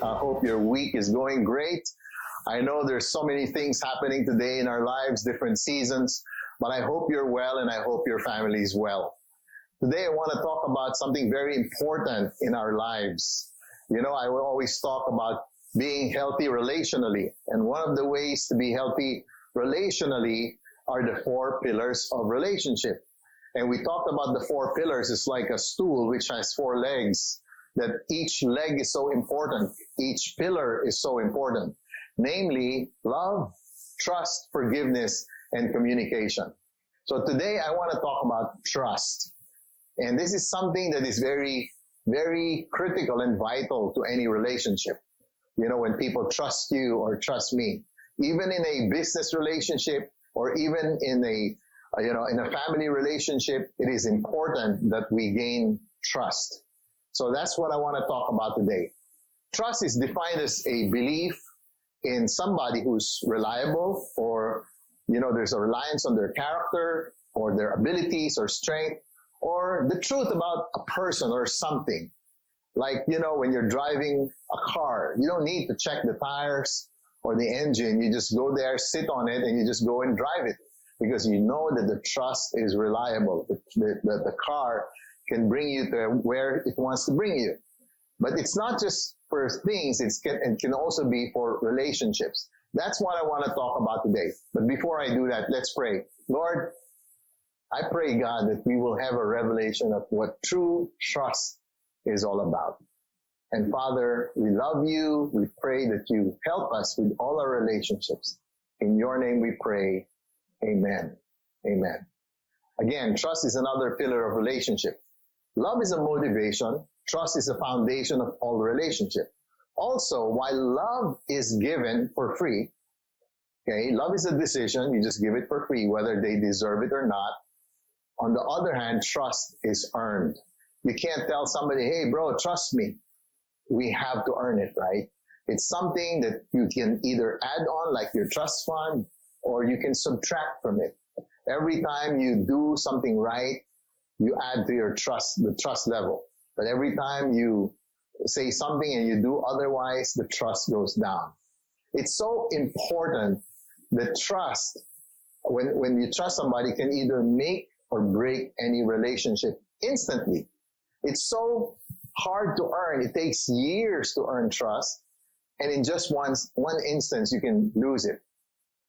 I hope your week is going great. I know there's so many things happening today in our lives, different seasons, but I hope you're well and I hope your family is well. Today I want to talk about something very important in our lives. You know, I will always talk about being healthy relationally. And one of the ways to be healthy relationally are the four pillars of relationship. And we talked about the four pillars. It's like a stool which has four legs, that each leg is so important. Each pillar is so important. Namely, love, trust, forgiveness, and communication. So today I want to talk about trust. And this is something that is very, very critical and vital to any relationship. You know, when people trust you or trust me, even in a business relationship or even in a you know, in a family relationship, it is important that we gain trust. So that's what I want to talk about today. Trust is defined as a belief in somebody who's reliable or, you know, there's a reliance on their character or their abilities or strength or the truth about a person or something. Like, you know, when you're driving a car, you don't need to check the tires or the engine. You just go there, sit on it, and you just go and drive it because you know that the trust is reliable. The, the, the car can bring you to where it wants to bring you. But it's not just for things, it's can, it can also be for relationships. That's what I want to talk about today. But before I do that, let's pray. Lord, I pray, God, that we will have a revelation of what true trust is all about. And Father, we love you. We pray that you help us with all our relationships. In your name we pray. Amen. Amen. Again, trust is another pillar of relationship. Love is a motivation. Trust is the foundation of all relationship. Also, while love is given for free, okay, love is a decision. You just give it for free, whether they deserve it or not. On the other hand, trust is earned. You can't tell somebody, hey, bro, trust me. We have to earn it, right? It's something that you can either add on, like your trust fund, or you can subtract from it. Every time you do something right, you add to your trust, the trust level. But every time you say something and you do otherwise, the trust goes down. It's so important that trust, when, when you trust somebody, can either make or break any relationship instantly. It's so hard to earn. It takes years to earn trust. And in just one, one instance, you can lose it.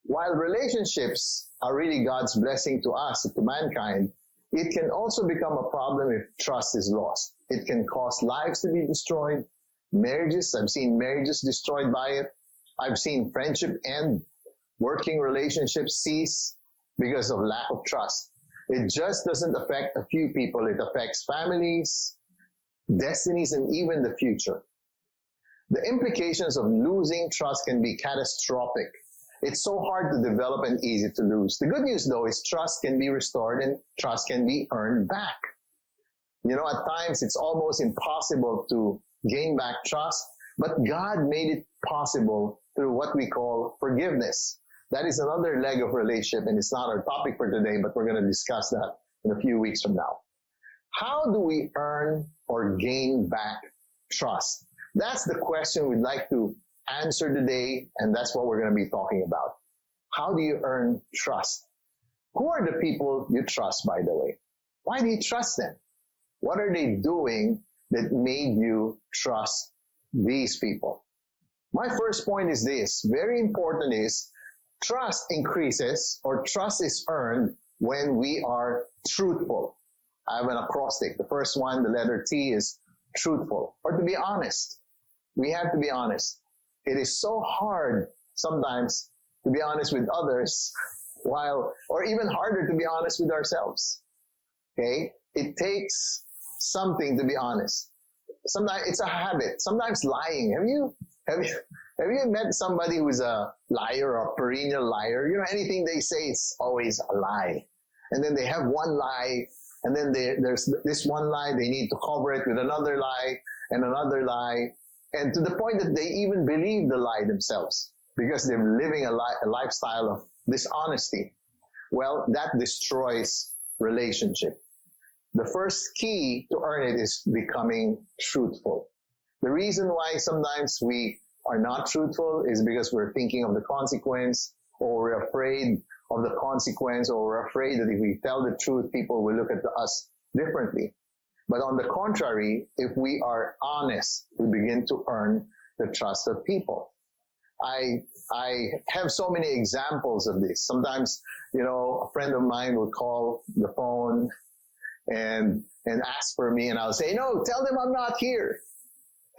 While relationships are really God's blessing to us, to mankind, it can also become a problem if trust is lost. It can cause lives to be destroyed, marriages. I've seen marriages destroyed by it. I've seen friendship end, working relationships cease because of lack of trust. It just doesn't affect a few people. It affects families, destinies, and even the future. The implications of losing trust can be catastrophic it's so hard to develop and easy to lose. The good news though is trust can be restored and trust can be earned back. You know, at times it's almost impossible to gain back trust, but God made it possible through what we call forgiveness. That is another leg of relationship and it's not our topic for today, but we're going to discuss that in a few weeks from now. How do we earn or gain back trust? That's the question we'd like to answer today, and that's what we're going to be talking about. How do you earn trust? Who are the people you trust, by the way? Why do you trust them? What are they doing that made you trust these people? My first point is this. Very important is trust increases or trust is earned when we are truthful. I have an acrostic. The first one, the letter T is truthful or to be honest. We have to be honest. It is so hard sometimes to be honest with others while, or even harder to be honest with ourselves. Okay? It takes something to be honest. Sometimes it's a habit. Sometimes lying. Have you, have you, have you met somebody who's a liar or a perennial liar? You know, anything they say is always a lie. And then they have one lie, and then they, there's this one lie, they need to cover it with another lie, and another lie, and to the point that they even believe the lie themselves because they're living a, li- a lifestyle of dishonesty. Well, that destroys relationship. The first key to earn it is becoming truthful. The reason why sometimes we are not truthful is because we're thinking of the consequence or we're afraid of the consequence or we're afraid that if we tell the truth, people will look at us differently. But on the contrary, if we are honest, we begin to earn the trust of people. I, I have so many examples of this. Sometimes, you know, a friend of mine will call the phone and, and ask for me and I'll say, no, tell them I'm not here.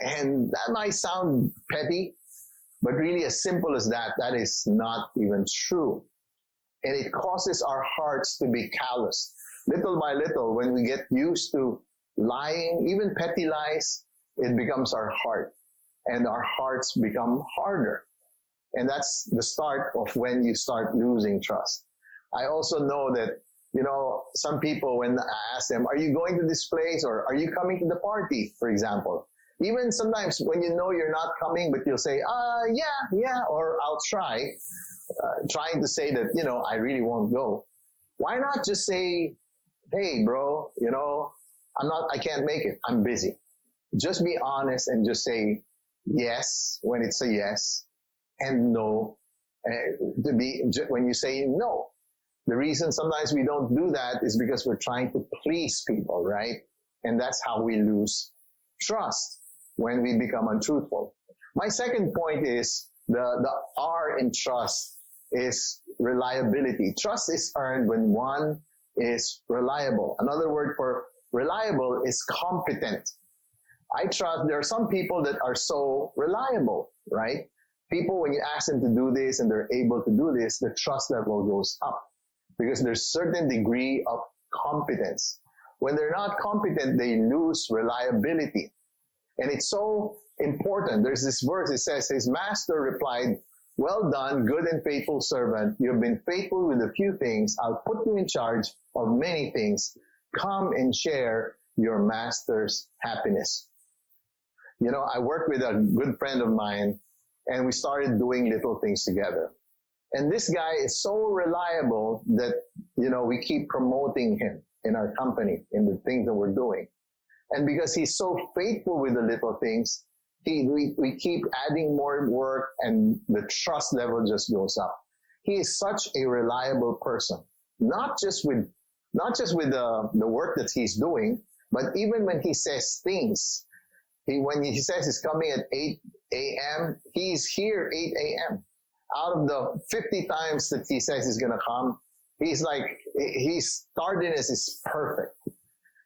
And that might sound petty, but really as simple as that, that is not even true. And it causes our hearts to be callous. Little by little, when we get used to lying, even petty lies, it becomes our heart. And our hearts become harder. And that's the start of when you start losing trust. I also know that, you know, some people, when I ask them, are you going to this place or are you coming to the party, for example? Even sometimes when you know you're not coming, but you'll say, uh, yeah, yeah, or I'll try, uh, trying to say that, you know, I really won't go. Why not just say, hey, bro, you know, I'm not, I can't make it. I'm busy. Just be honest and just say yes when it's a yes and no uh, to be when you say no. The reason sometimes we don't do that is because we're trying to please people, right? And that's how we lose trust when we become untruthful. My second point is the, the R in trust is reliability. Trust is earned when one is reliable. Another word for reliable is competent. I trust there are some people that are so reliable, right? People, when you ask them to do this and they're able to do this, the trust level goes up because there's certain degree of competence. When they're not competent, they lose reliability. And it's so important. There's this verse, it says, his master replied, well done, good and faithful servant. You have been faithful with a few things. I'll put you in charge of many things. Come and share your master's happiness. You know, I work with a good friend of mine and we started doing little things together. And this guy is so reliable that, you know, we keep promoting him in our company, in the things that we're doing. And because he's so faithful with the little things, he, we, we keep adding more work and the trust level just goes up. He is such a reliable person, not just with, not just with the, the work that he's doing, but even when he says things, he, when he says he's coming at 8 a.m., he's here 8 a.m. Out of the 50 times that he says he's going to come, he's like, his tardiness is perfect.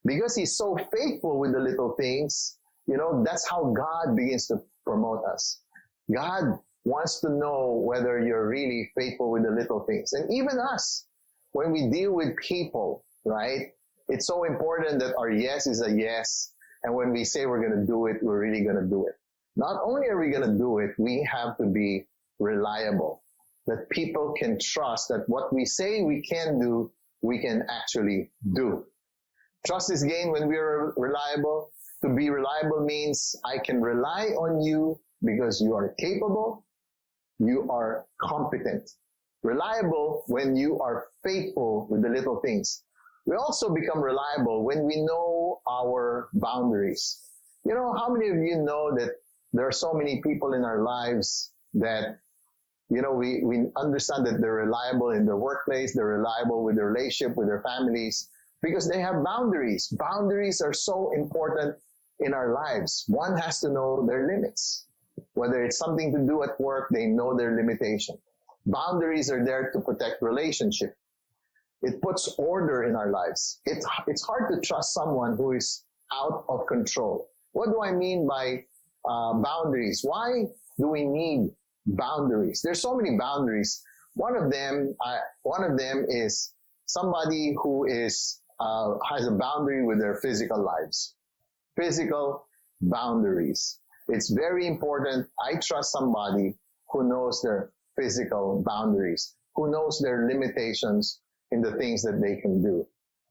Because he's so faithful with the little things, you know, that's how God begins to promote us. God wants to know whether you're really faithful with the little things. And even us, when we deal with people, right? It's so important that our yes is a yes. And when we say we're going to do it, we're really going to do it. Not only are we going to do it, we have to be reliable. That people can trust that what we say we can do, we can actually do. Trust is gained when we are reliable. To be reliable means I can rely on you because you are capable, you are competent. Reliable when you are faithful with the little things. We also become reliable when we know our boundaries. You know, how many of you know that there are so many people in our lives that, you know, we, we understand that they're reliable in their workplace, they're reliable with their relationship, with their families, because they have boundaries. Boundaries are so important in our lives. One has to know their limits. Whether it's something to do at work, they know their limitation. Boundaries are there to protect relationship. It puts order in our lives. It's, it's hard to trust someone who is out of control. What do I mean by uh, boundaries? Why do we need boundaries? There's so many boundaries. One of them, uh, one of them is somebody who is uh, has a boundary with their physical lives. Physical boundaries. It's very important. I trust somebody who knows their physical boundaries, who knows their limitations in the things that they can do.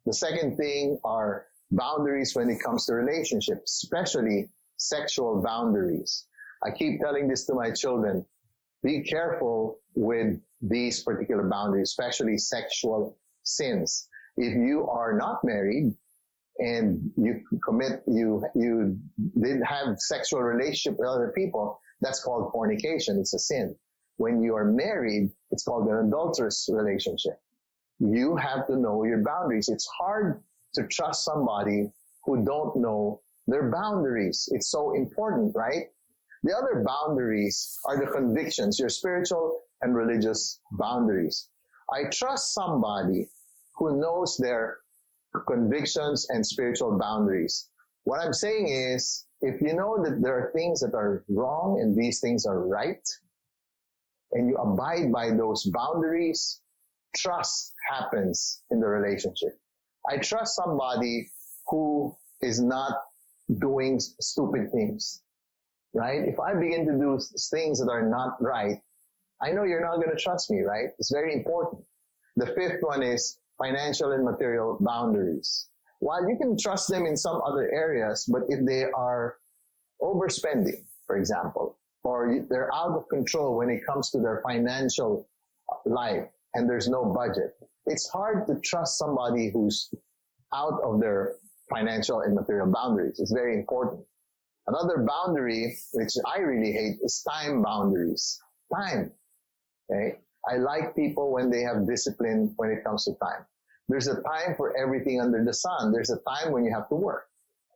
The second thing are boundaries when it comes to relationships, especially sexual boundaries. I keep telling this to my children. Be careful with these particular boundaries, especially sexual sins. If you are not married, and you commit, you, you did have sexual relationship with other people, that's called fornication. It's a sin. When you are married, it's called an adulterous relationship. You have to know your boundaries. It's hard to trust somebody who don't know their boundaries. It's so important, right? The other boundaries are the convictions, your spiritual and religious boundaries. I trust somebody who knows their convictions and spiritual boundaries. What I'm saying is, if you know that there are things that are wrong and these things are right, and you abide by those boundaries, trust happens in the relationship. I trust somebody who is not doing stupid things, right? If I begin to do things that are not right, I know you're not going to trust me, right? It's very important. The fifth one is financial and material boundaries. While you can trust them in some other areas, but if they are overspending, for example, or they're out of control when it comes to their financial life and there's no budget, it's hard to trust somebody who's out of their financial and material boundaries. It's very important. Another boundary, which I really hate, is time boundaries. Time. Okay. I like people when they have discipline when it comes to time. There's a time for everything under the sun. There's a time when you have to work.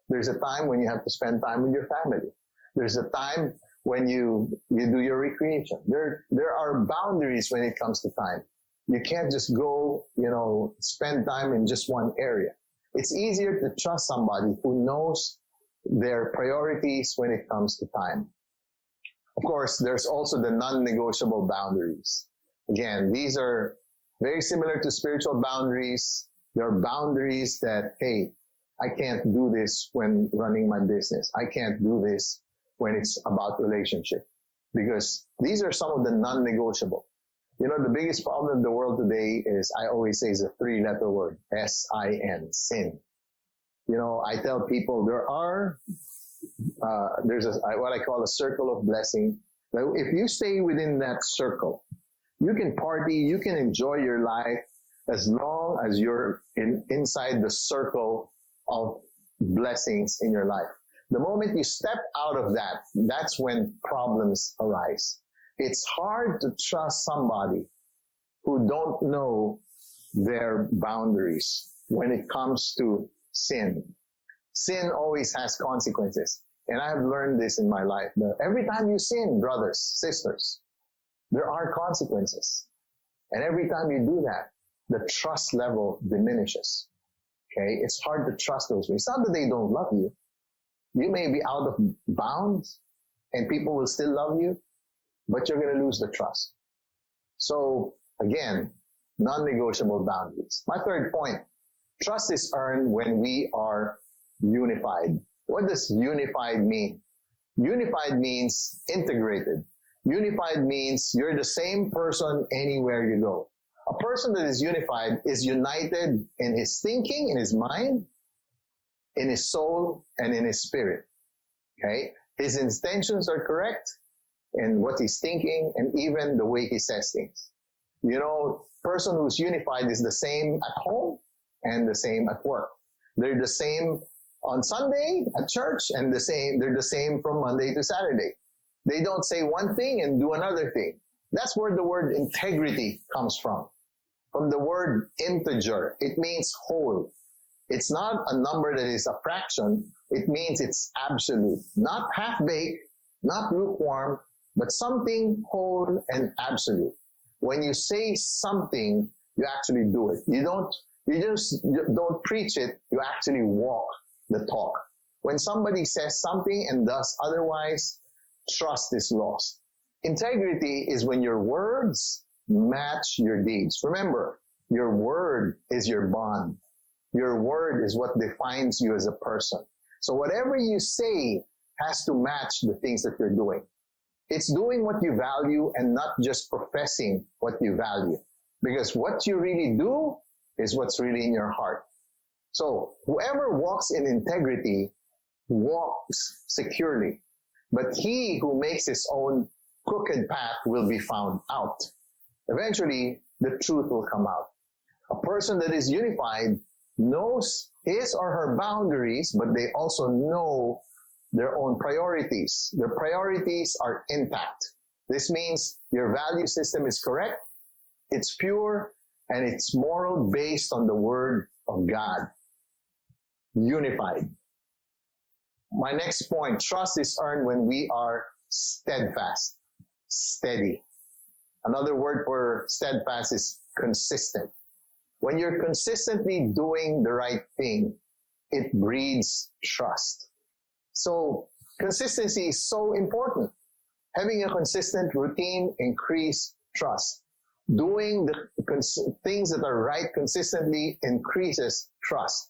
There's a time when you have to spend time with your family. There's a time when you, you do your recreation. There, there are boundaries when it comes to time. You can't just go, you know, spend time in just one area. It's easier to trust somebody who knows their priorities when it comes to time. Of course, there's also the non-negotiable boundaries. Again, these are very similar to spiritual boundaries. There are boundaries that, hey, I can't do this when running my business. I can't do this when it's about relationship because these are some of the non-negotiable. You know, the biggest problem in the world today is, I always say is a three letter word, S-I-N, sin. You know, I tell people there are, uh, there's a, what I call a circle of blessing. If you stay within that circle, you can party, you can enjoy your life as long as you're in, inside the circle of blessings in your life. The moment you step out of that, that's when problems arise. It's hard to trust somebody who don't know their boundaries when it comes to sin. Sin always has consequences. And I've learned this in my life. Every time you sin, brothers, sisters, there are consequences. And every time you do that, the trust level diminishes. Okay. It's hard to trust those people. It's not that they don't love you. You may be out of bounds and people will still love you, but you're going to lose the trust. So again, non-negotiable boundaries. My third point, trust is earned when we are unified. What does unified mean? Unified means integrated. Unified means you're the same person anywhere you go. A person that is unified is united in his thinking, in his mind, in his soul, and in his spirit. Okay? His intentions are correct in what he's thinking and even the way he says things. You know, person who's unified is the same at home and the same at work. They're the same on Sunday at church and the same, they're the same from Monday to Saturday. They don't say one thing and do another thing. That's where the word integrity comes from. From the word integer. It means whole. It's not a number that is a fraction. It means it's absolute. Not half-baked, not lukewarm, but something whole and absolute. When you say something, you actually do it. You don't, you just don't preach it, you actually walk the talk. When somebody says something and does otherwise, trust is lost. Integrity is when your words match your deeds. Remember, your word is your bond. Your word is what defines you as a person. So whatever you say has to match the things that you're doing. It's doing what you value and not just professing what you value. Because what you really do is what's really in your heart. So whoever walks in integrity walks securely. But he who makes his own crooked path will be found out. Eventually, the truth will come out. A person that is unified knows his or her boundaries, but they also know their own priorities. Their priorities are intact. This means your value system is correct, it's pure, and it's moral based on the word of God. Unified. My next point, trust is earned when we are steadfast, steady. Another word for steadfast is consistent. When you're consistently doing the right thing, it breeds trust. So consistency is so important. Having a consistent routine increase trust. Doing the cons- things that are right consistently increases trust.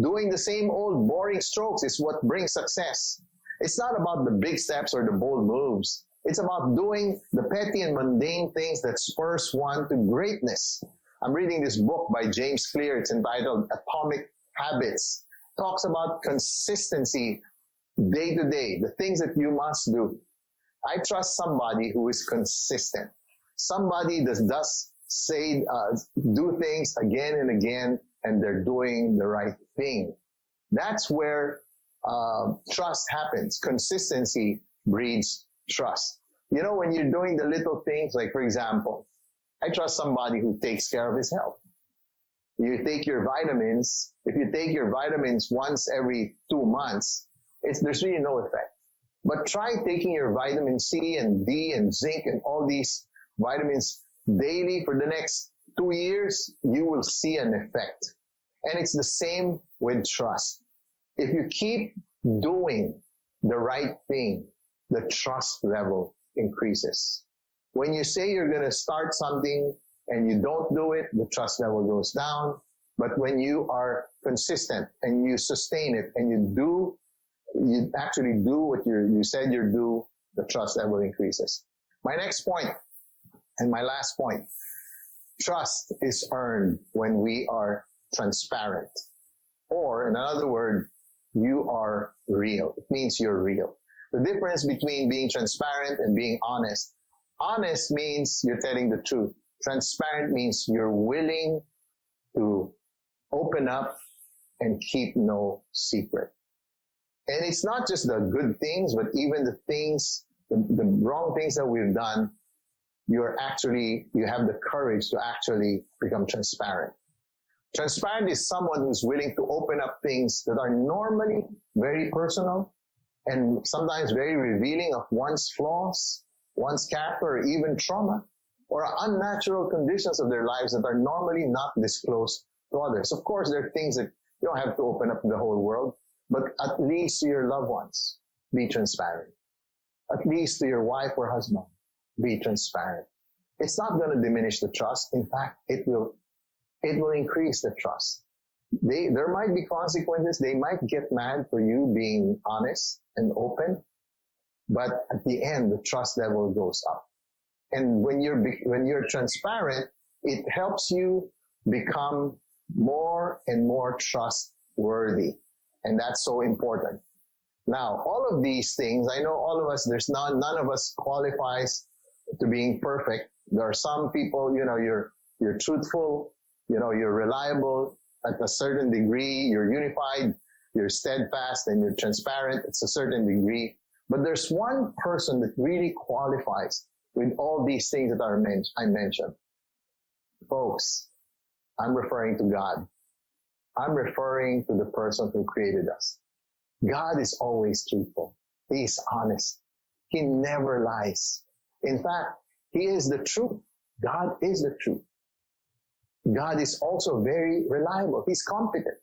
Doing the same old boring strokes is what brings success. It's not about the big steps or the bold moves. It's about doing the petty and mundane things that spurs one to greatness. I'm reading this book by James Clear. It's entitled Atomic Habits. Talks about consistency day to day, the things that you must do. I trust somebody who is consistent. Somebody that does say, uh, do things again and again, and they're doing the right thing. That's where uh, trust happens. Consistency breeds trust. You know, when you're doing the little things, like for example, I trust somebody who takes care of his health. You take your vitamins. If you take your vitamins once every two months, it's, there's really no effect. But try taking your vitamin C and D and zinc and all these vitamins daily for the next two years, you will see an effect. And it's the same with trust. If you keep doing the right thing, the trust level increases. When you say you're going to start something and you don't do it, the trust level goes down. But when you are consistent and you sustain it and you do, you actually do what you you said you do, the trust level increases. My next point and my last point. Trust is earned when we are transparent. Or in another word, you are real. It means you're real. The difference between being transparent and being honest. Honest means you're telling the truth. Transparent means you're willing to open up and keep no secret. And it's not just the good things, but even the things, the, the wrong things that we've done, you're actually, you have the courage to actually become transparent. Transparent is someone who's willing to open up things that are normally very personal and sometimes very revealing of one's flaws, one's character, or even trauma, or unnatural conditions of their lives that are normally not disclosed to others. Of course, there are things that you don't have to open up to the whole world, but at least to your loved ones, be transparent. At least to your wife or husband, be transparent. It's not going to diminish the trust. In fact, it will it will increase the trust. They, there might be consequences. They might get mad for you being honest and open, but at the end, the trust level goes up. And when you're, when you're transparent, it helps you become more and more trustworthy. And that's so important. Now, all of these things, I know all of us, there's none, none of us qualifies to being perfect. There are some people, you know, you're, you're truthful, you know, you're reliable at a certain degree, you're unified, you're steadfast, and you're transparent. It's a certain degree. But there's one person that really qualifies with all these things that are men- I mentioned. Folks, I'm referring to God. I'm referring to the person who created us. God is always truthful. He is honest. He never lies. In fact, He is the truth. God is the truth. God is also very reliable. He's competent.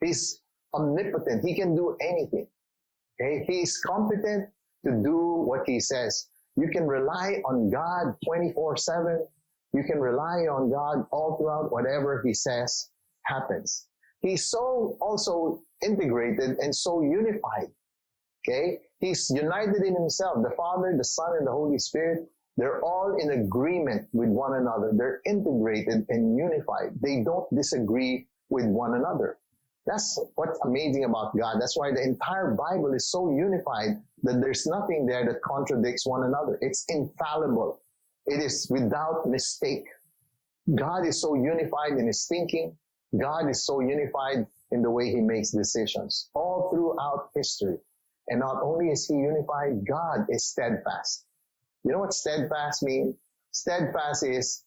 He's omnipotent. He can do anything. Okay? He's competent to do what he says. You can rely on God 24 7. You can rely on God all throughout whatever he says happens. He's so also integrated and so unified. Okay? He's united in himself, the Father, the Son, and the Holy Spirit. They're all in agreement with one another. They're integrated and unified. They don't disagree with one another. That's what's amazing about God. That's why the entire Bible is so unified that there's nothing there that contradicts one another. It's infallible. It is without mistake. God is so unified in his thinking. God is so unified in the way he makes decisions all throughout history. And not only is he unified, God is steadfast. You know what steadfast means? Steadfast is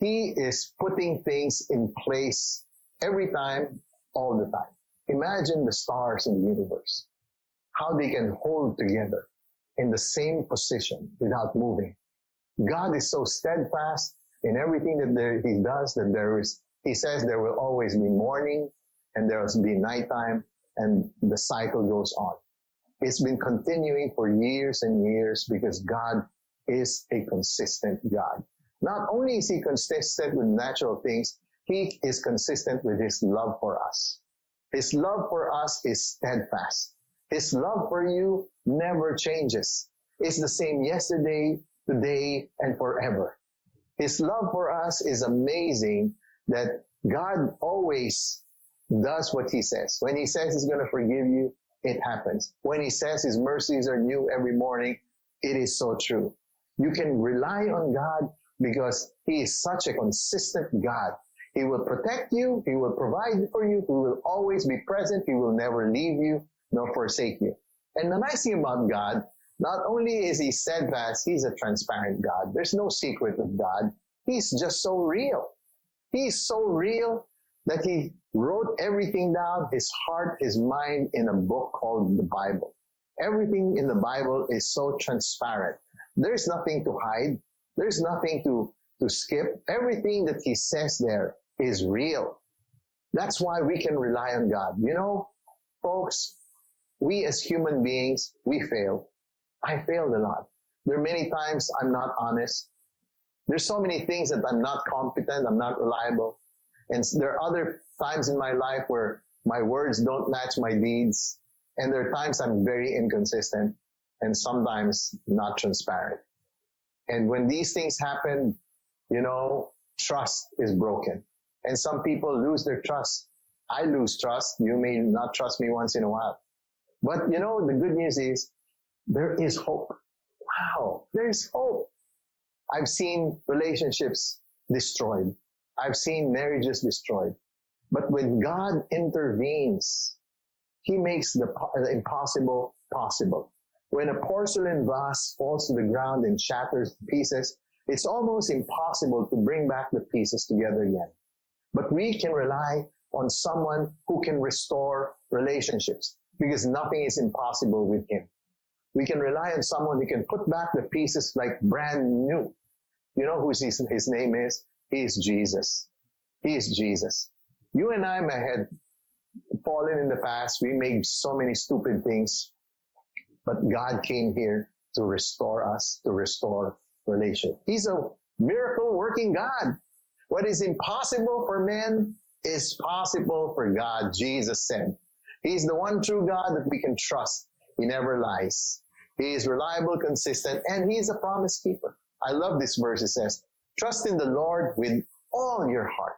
he is putting things in place every time, all the time. Imagine the stars in the universe, how they can hold together in the same position without moving. God is so steadfast in everything that there, he does that there is, he says there will always be morning and there will be nighttime and the cycle goes on. It's been continuing for years and years because God is a consistent God. Not only is he consistent with natural things, he is consistent with his love for us. His love for us is steadfast. His love for you never changes. It's the same yesterday, today, and forever. His love for us is amazing that God always does what he says. When he says he's going to forgive you, it happens. When he says his mercies are new every morning, it is so true. You can rely on God because he is such a consistent God. He will protect you. He will provide for you. He will always be present. He will never leave you nor forsake you. And the nice thing about God, not only is he steadfast, he's a transparent God. There's no secret with God. He's just so real. He's so real that he wrote everything down, his heart, his mind in a book called the Bible. Everything in the Bible is so transparent. There's nothing to hide. There's nothing to, to skip. Everything that he says there is real. That's why we can rely on God. You know, folks, we as human beings, we fail. I failed a lot. There are many times I'm not honest. There's so many things that I'm not competent, I'm not reliable. And there are other times in my life where my words don't match my deeds. And there are times I'm very inconsistent and sometimes not transparent. And when these things happen, you know, trust is broken. And some people lose their trust. I lose trust. You may not trust me once in a while. But you know, the good news is there is hope. Wow, there's hope. I've seen relationships destroyed. I've seen marriages destroyed. But when God intervenes, He makes the, the impossible possible. When a porcelain vase falls to the ground and shatters to pieces, it's almost impossible to bring back the pieces together again. But we can rely on someone who can restore relationships because nothing is impossible with him. We can rely on someone who can put back the pieces like brand new. You know who his, his name is? He is Jesus. He is Jesus. You and I may have fallen in the past. We made so many stupid things. But God came here to restore us, to restore relationship. He's a miracle working God. What is impossible for men is possible for God, Jesus said. He's the one true God that we can trust. He never lies. He is reliable, consistent, and he is a promise keeper. I love this verse. It says, trust in the Lord with all your heart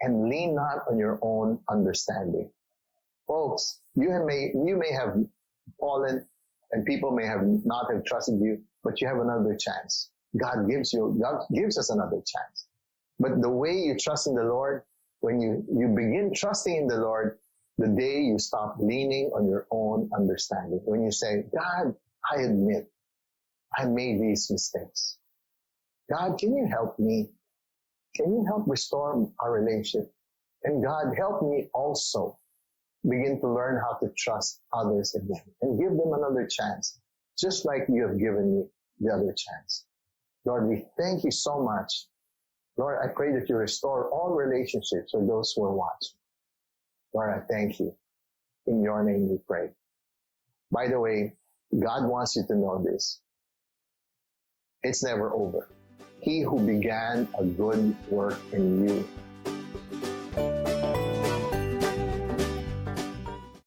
and lean not on your own understanding. Folks, you may, you may have fallen and people may have not have trusted you, but you have another chance. God gives you, God gives us another chance. But the way you trust in the Lord, when you, you begin trusting in the Lord, the day you stop leaning on your own understanding. When you say, God, I admit I made these mistakes. God, can you help me? Can you help restore our relationship? And God, help me also begin to learn how to trust others again and give them another chance, just like you have given me the other chance. Lord, we thank you so much. Lord, I pray that you restore all relationships for those who are watching. Lord, I thank you. In your name we pray. By the way, God wants you to know this. It's never over. He who began a good work in you